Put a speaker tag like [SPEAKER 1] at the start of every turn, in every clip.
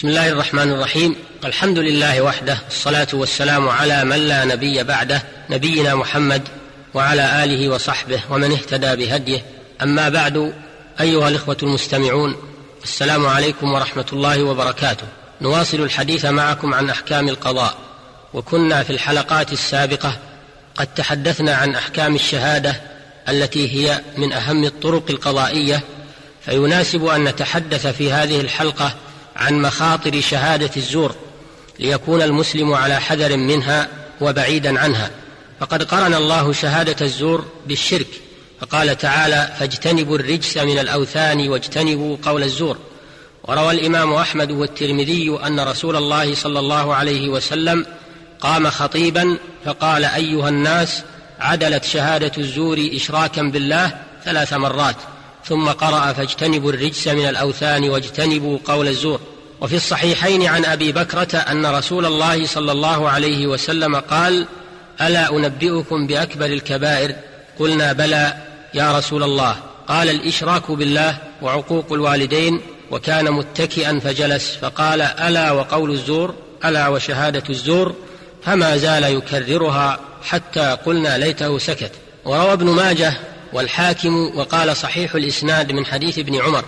[SPEAKER 1] بسم الله الرحمن الرحيم. الحمد لله وحده الصلاة والسلام على من لا نبي بعده نبينا محمد وعلى آله وصحبه ومن اهتدى بهديه. أما بعد أيها الإخوة المستمعون السلام عليكم ورحمة الله وبركاته. نواصل الحديث معكم عن أحكام القضاء. وكنا في الحلقات السابقة قد تحدثنا عن أحكام الشهادة التي هي من أهم الطرق القضائية. فيناسب أن نتحدث في هذه الحلقة عن مخاطر شهادة الزور ليكون المسلم على حذر منها وبعيدا عنها. فقد قرن الله شهادة الزور بالشرك فقال تعالى فاجتنبوا الرجس من الأوثان واجتنبوا قول الزور وروى الإمام أحمد والترمذي أن رسول الله صلى الله عليه وسلم قام خطيبا فقال أيها الناس عدلت شهادة الزور اشراكا بالله ثلاث مرات ثم قرأ فاجتنبوا الرجس من الأوثان واجتنبوا قول الزور وفي الصحيحين عن أبي بكرة أن رسول الله صلى الله عليه وسلم قال ألا أنبئكم بأكبر الكبائر؟ قلنا بلى يا رسول الله. قال الإشراك بالله وعقوق الوالدين وكان متكئا فجلس فقال ألا وقول الزور ألا وشهادة الزور فما زال يكررها حتى قلنا ليته سكت. وروى ابن ماجه والحاكم وقال صحيح الإسناد من حديث ابن عمر.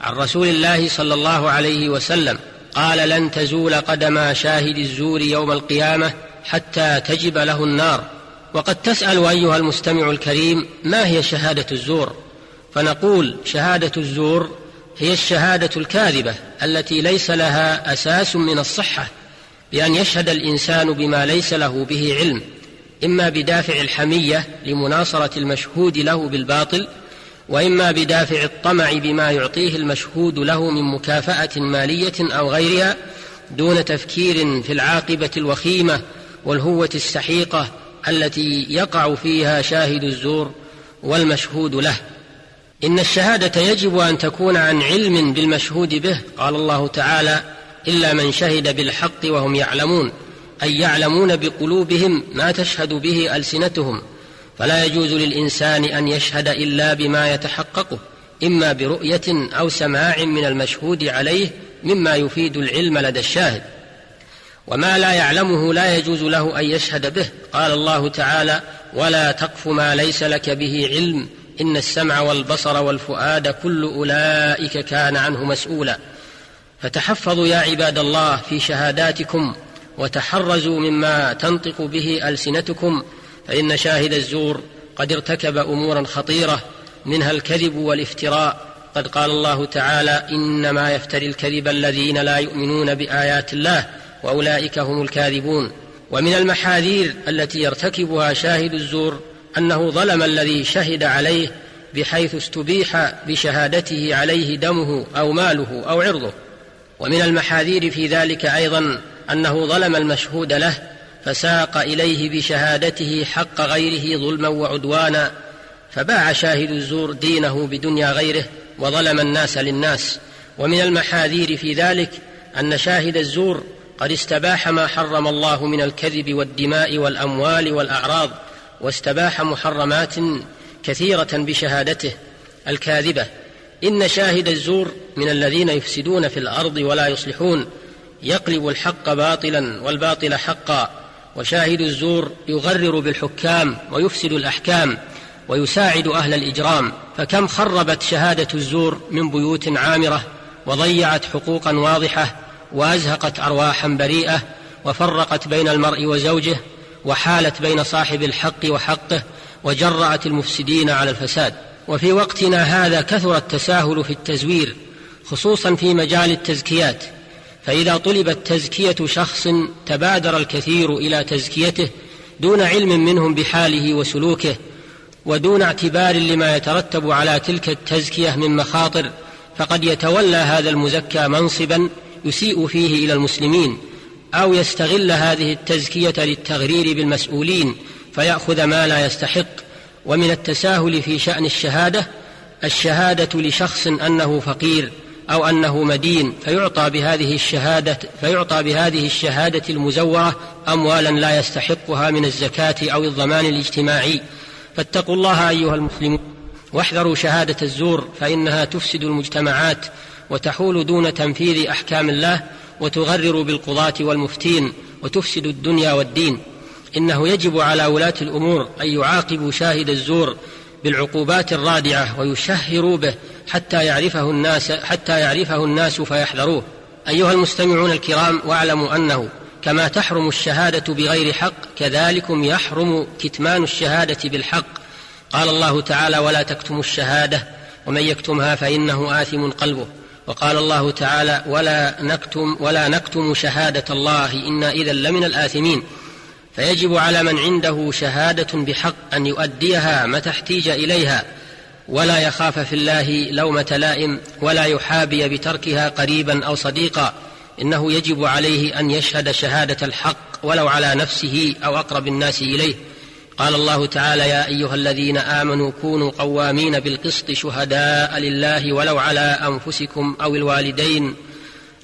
[SPEAKER 1] عن رسول الله صلى الله عليه وسلم قال لن تزول قدم شاهد الزور يوم القيامة حتى تجب له النار. وقد تسأل أيها المستمع الكريم ما هي شهادة الزور؟ فنقول شهادة الزور هي الشهادة الكاذبة التي ليس لها أساس من الصحة بأن يشهد الإنسان بما ليس له به علم إما بدافع الحمية لمناصرة المشهود له بالباطل وإما بدافع الطمع بما يعطيه المشهود له من مكافأة مالية أو غيرها دون تفكير في العاقبة الوخيمة والهوة السحيقة التي يقع فيها شاهد الزور والمشهود له. إن الشهادة يجب أن تكون عن علم بالمشهود به قال الله تعالى إلا من شهد بالحق وهم يعلمون أي يعلمون بقلوبهم ما تشهد به ألسنتهم. فلا يجوز للإنسان أن يشهد إلا بما يتحققه إما برؤية أو سماع من المشهود عليه مما يفيد العلم لدى الشاهد. وما لا يعلمه لا يجوز له أن يشهد به. قال الله تعالى ولا تقف ما ليس لك به علم إن السمع والبصر والفؤاد كل أولئك كان عنه مسؤولا. فتحفظوا يا عباد الله في شهاداتكم وتحرزوا مما تنطق به ألسنتكم فإن شاهد الزور قد ارتكب أمورا خطيرة منها الكذب والافتراء. قد قال الله تعالى إنما يفتري الكذب الذين لا يؤمنون بآيات الله وأولئك هم الكاذبون. ومن المحاذير التي يرتكبها شاهد الزور أنه ظلم الذي شهد عليه بحيث استبيح بشهادته عليه دمه أو ماله أو عرضه. ومن المحاذير في ذلك أيضا أنه ظلم المشهود له فساق إليه بشهادته حق غيره ظلما وعدوانا فباع شاهد الزور دينه بدنيا غيره وظلم الناس للناس. ومن المحاذير في ذلك أن شاهد الزور قد استباح ما حرم الله من الكذب والدماء والأموال والأعراض واستباح محرمات كثيرة بشهادته الكاذبة. إن شاهد الزور من الذين يفسدون في الأرض ولا يصلحون يقلب الحق باطلا والباطل حقا. وشاهد الزور يغرر بالحكام ويفسد الأحكام ويساعد أهل الإجرام فكم خربت شهادة الزور من بيوت عامرة وضيعت حقوقا واضحة وأزهقت أرواحا بريئة وفرقت بين المرء وزوجه وحالت بين صاحب الحق وحقه وجرأت المفسدين على الفساد. وفي وقتنا هذا كثر التساهل في التزوير خصوصا في مجال التزكيات فإذا طلبت تزكية شخص تبادر الكثير إلى تزكيته دون علم منهم بحاله وسلوكه ودون اعتبار لما يترتب على تلك التزكية من مخاطر فقد يتولى هذا المزكى منصبا يسيء فيه إلى المسلمين أو يستغل هذه التزكية للتغرير بالمسؤولين فيأخذ ما لا يستحق. ومن التساهل في شأن الشهادة الشهادة لشخص أنه فقير. أو أنه مدين فيعطى بهذه الشهادة فيعطى بهذه الشهادة المزورة أموالا لا يستحقها من الزكاة أو الضمان الاجتماعي. فاتقوا الله أيها المسلمون واحذروا شهادة الزور فإنها تفسد المجتمعات وتحول دون تنفيذ أحكام الله وتغرر بالقضاة والمفتين وتفسد الدنيا والدين. إنه يجب على ولاة الأمور أن يعاقبوا شاهد الزور بالعقوبات الرادعة ويشهروا به حتى يعرفه الناس حتى يعرفه الناس فيحذروه. أيها المستمعون الكرام واعلموا أنه كما تحرم الشهادة بغير حق كذلكم يحرم كتمان الشهادة بالحق. قال الله تعالى ولا تكتموا الشهادة ومن يكتمها فإنه آثم قلبه. وقال الله تعالى ولا نكتم ولا نكتم شهادة الله أنا إذا لمن الآثمين. فيجب على من عنده شهادة بحق أن يؤديها متى احتيج إليها. ولا يخاف في الله لومة لائم ولا يحابي بتركها قريبا أو صديقا. إنه يجب عليه أن يشهد شهادة الحق ولو على نفسه أو أقرب الناس إليه. قال الله تعالى يا أيها الذين آمنوا كونوا قوامين بالقسط شهداء لله ولو على أنفسكم أو الوالدين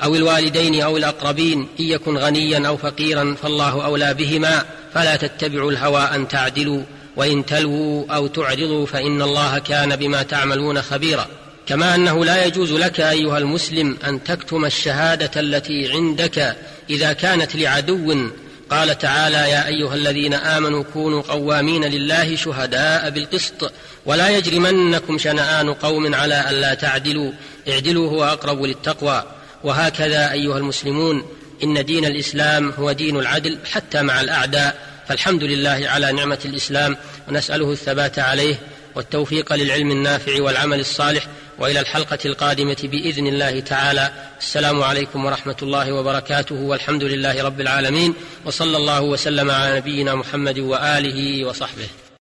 [SPEAKER 1] أو الوالدين أو الأقربين. إن يكن غنيا أو فقيرا فالله أولى بهما. فلا تتبعوا الهوى أن تعدلوا. وإن تلووا أو تعرضوا فإن الله كان بما تعملون خبيرا. كما أنه لا يجوز لك أيها المسلم أن تكتم الشهادة التي عندك إذا كانت لعدو. قال تعالى يا أيها الذين آمنوا كونوا قوامين لله شهداء بالقسط ولا يجرمنكم شنآن قوم على الا تعدلوا. اعدلوا هو أقرب للتقوى. وهكذا أيها المسلمون إن دين الإسلام هو دين العدل حتى مع الأعداء. فالحمد لله على نعمة الإسلام ونسأله الثبات عليه والتوفيق للعلم النافع والعمل الصالح وإلى الحلقة القادمة بإذن الله تعالى. السلام عليكم ورحمة الله وبركاته والحمد لله رب العالمين وصلى الله وسلم على نبينا محمد وآله وصحبه.